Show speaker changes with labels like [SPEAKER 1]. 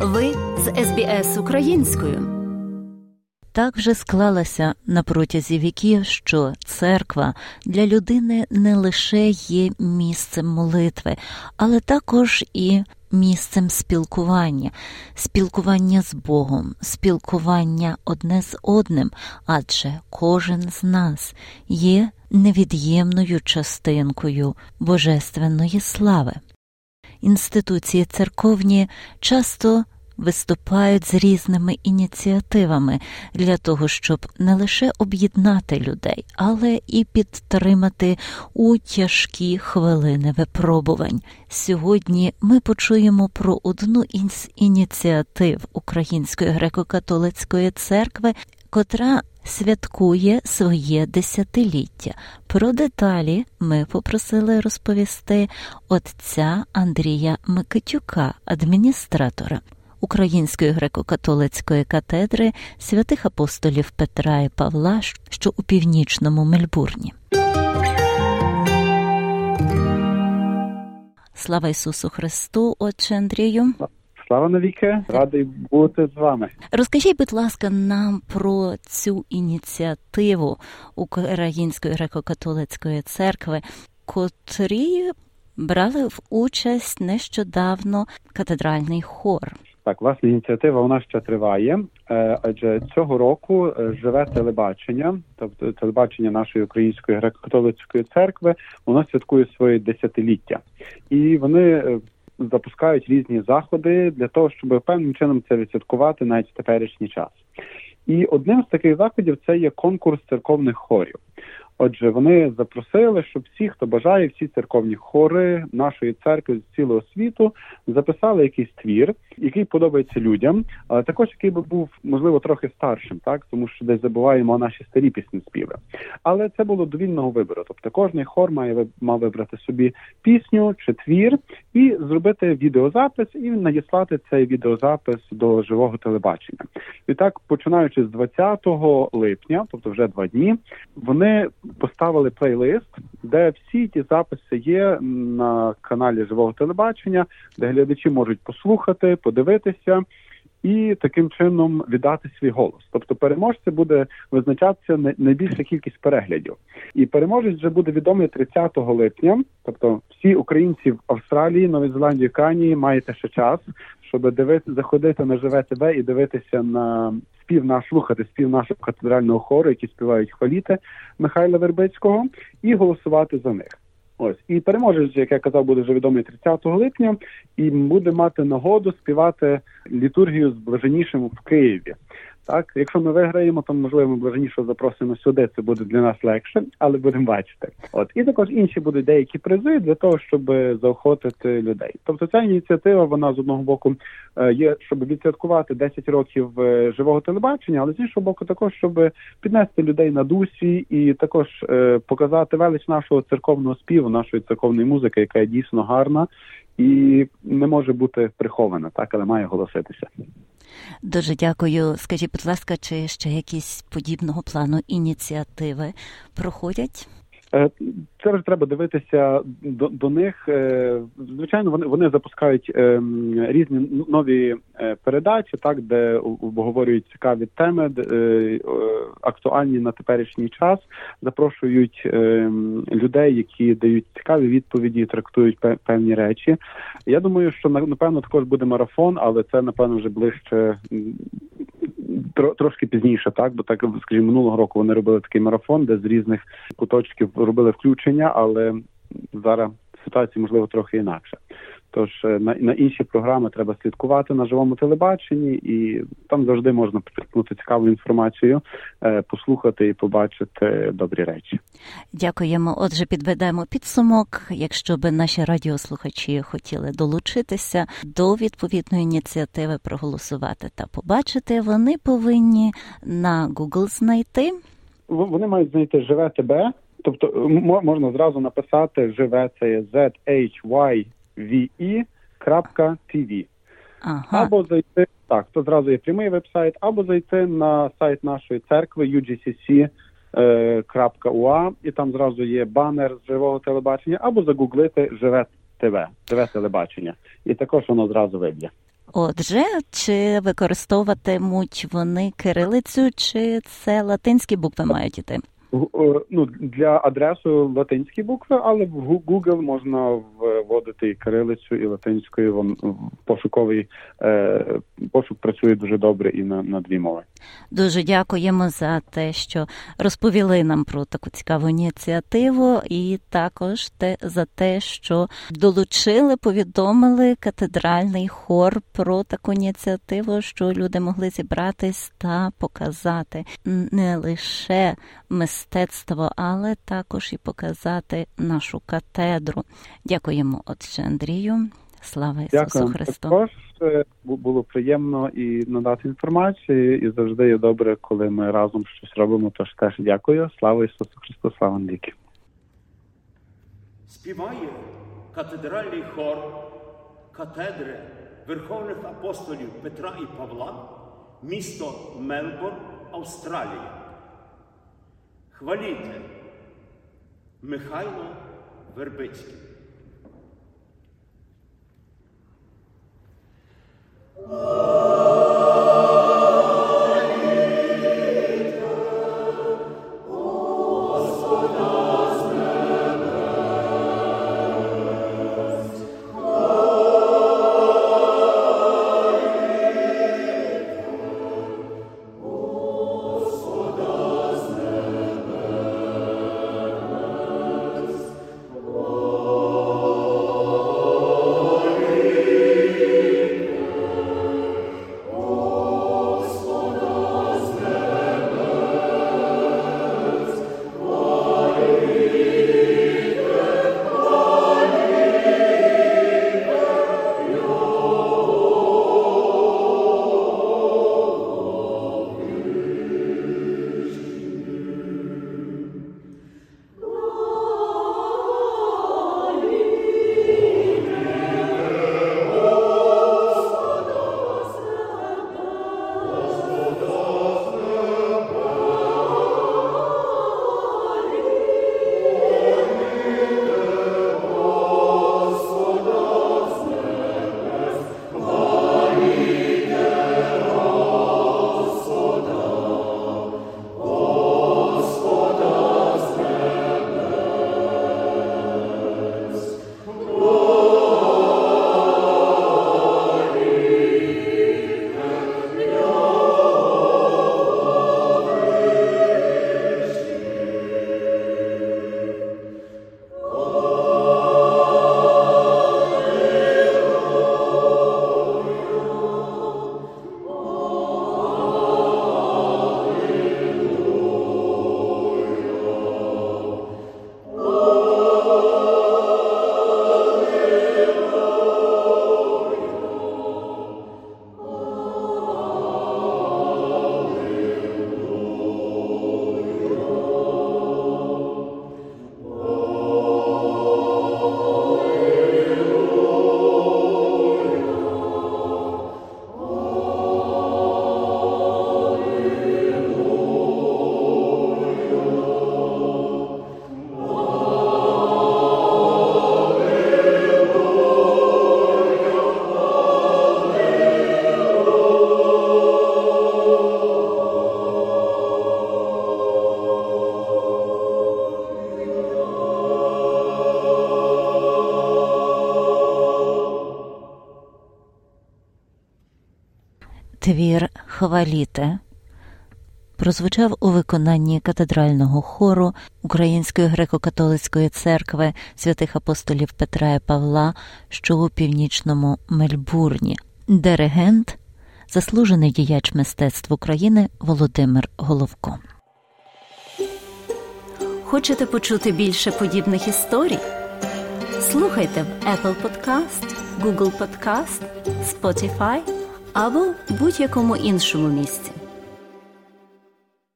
[SPEAKER 1] Ви з СБС українською. Так вже склалася на протязі віків, що церква для людини не лише є місцем молитви, але також і місцем спілкування, спілкування з Богом, спілкування одне з одним, адже кожен з нас є невід'ємною частинкою божественної слави. Інституції церковні часто виступають з різними ініціативами для того, щоб не лише об'єднати людей, але і підтримати у тяжкі хвилини випробувань. Сьогодні ми почуємо про одну із ініціатив Української греко-католицької церкви, котра святкує своє десятиліття. Про деталі ми попросили розповісти отця Андрія Микитюка, адміністратора. Української греко-католицької катедри святих апостолів Петра і Павла, що у північному Мельбурні. Слава Ісусу Христу, Отче Андрію.
[SPEAKER 2] Слава навіки, радий бути з вами.
[SPEAKER 1] Розкажіть, будь ласка, нам про цю ініціативу Української греко-католицької церкви, котрі брали в участь нещодавно катедральний хор.
[SPEAKER 2] Так, власне, ініціатива вона ще триває, е, адже цього року е, живе телебачення, тобто телебачення нашої української греко-католицької церкви, воно святкує своє десятиліття, і вони е, запускають різні заходи для того, щоб певним чином це відсвяткувати навіть в теперішній час. І одним з таких заходів це є конкурс церковних хорів. Отже, вони запросили, щоб всі, хто бажає, всі церковні хори нашої церкви з цілого світу записали якийсь твір, який подобається людям, але також який би був можливо трохи старшим, так тому що десь забуваємо наші старі пісні співи. Але це було до вільного вибору. Тобто кожний хор має мав вибрати собі пісню чи твір і зробити відеозапис, і надіслати цей відеозапис до живого телебачення. І так, починаючи з 20 липня, тобто вже два дні, вони поставили плейлист, де всі ті записи є на каналі живого телебачення, де глядачі можуть послухати, подивитися. І таким чином віддати свій голос. Тобто переможця буде визначатися найбільша кількість переглядів, і переможець вже буде відомий 30 липня. Тобто, всі українці в Австралії, Новій Зеландії, Канії маєте ще час, щоб дивити, заходити на живе тебе і дивитися на спів наш слухати спів нашого катедрального хору, які співають хваліти Михайла Вербицького, і голосувати за них. Ось і переможець, як я казав, буде вже відомий 30 липня, і буде мати нагоду співати літургію з блаженішим в Києві. Так, якщо ми виграємо, то можливо ми блаженніше запросимо сюди. Це буде для нас легше, але будемо бачити. От і також інші будуть деякі призи для того, щоб заохотити людей. Тобто ця ініціатива вона з одного боку е, є, щоб відсвяткувати 10 років е, живого телебачення, але з іншого боку, також щоб піднести людей на дусі і також е, показати велич нашого церковного співу, нашої церковної музики, яка є дійсно гарна і не може бути прихована, так але має голоситися.
[SPEAKER 1] Дуже дякую. Скажіть, будь ласка, чи ще якісь подібного плану ініціативи проходять?
[SPEAKER 2] Е, це вже треба дивитися до до них. Е, звичайно, вони вони запускають е, різні нові передачі, так де обговорюють цікаві теми, актуальні на теперішній час. Запрошують людей, які дають цікаві відповіді, трактують певні речі. Я думаю, що напевно також буде марафон, але це напевно вже ближче трошки пізніше, так бо так скажімо, минулого року вони робили такий марафон, де з різних куточків робили включення, але зараз ситуація можливо трохи інакша. Тож е, на на інші програми треба слідкувати на живому телебаченні, і там завжди можна почерпнути цікаву інформацію, е, послухати і побачити добрі речі.
[SPEAKER 1] Дякуємо. Отже, підведемо підсумок. Якщо би наші радіослухачі хотіли долучитися до відповідної ініціативи, проголосувати та побачити, вони повинні на Google знайти.
[SPEAKER 2] Вони мають знайти живе тебе. Тобто можна зразу написати живе це є Z-H-Y ve.tv. Ага. Або зайти так, то зразу є прямий веб-сайт, або зайти на сайт нашої церкви UGCC.ua, і там зразу є банер з живого телебачення, або загуглити живе ТВ, живе телебачення, і також воно зразу виб'є.
[SPEAKER 1] Отже, чи використовуватимуть вони кирилицю, чи це латинські букви мають іти?
[SPEAKER 2] Ну, для адресу латинські букви, але в Google можна вводити і кирилицю, і латинською. Вон пошуковий е, пошук працює дуже добре і на, на дві мови.
[SPEAKER 1] Дуже дякуємо за те, що розповіли нам про таку цікаву ініціативу, і також те за те, що долучили, повідомили катедральний хор про таку ініціативу, що люди могли зібратись та показати не лише мистецтво, але також і показати нашу катедру. Дякуємо, отче Андрію. Слава Ісусу
[SPEAKER 2] Дякую.
[SPEAKER 1] Христу!
[SPEAKER 2] Також е, було приємно і надати інформацію, і завжди є добре, коли ми разом щось робимо. Тож теж дякую. Слава Ісусу Христу, слава навіки.
[SPEAKER 3] Співає катедральний хор катедри Верховних апостолів Петра і Павла, місто Мелбурн, Австралія. Хваліте Михайло Вербицький.
[SPEAKER 1] Твір Хваліте прозвучав у виконанні катедрального хору Української греко-католицької церкви святих апостолів Петра і Павла, що у північному Мельбурні, диригент, заслужений діяч мистецтв України Володимир Головко. Хочете почути більше подібних історій? Слухайте в Apple Podcast, Google Podcast, Spotify або будь-якому іншому місці.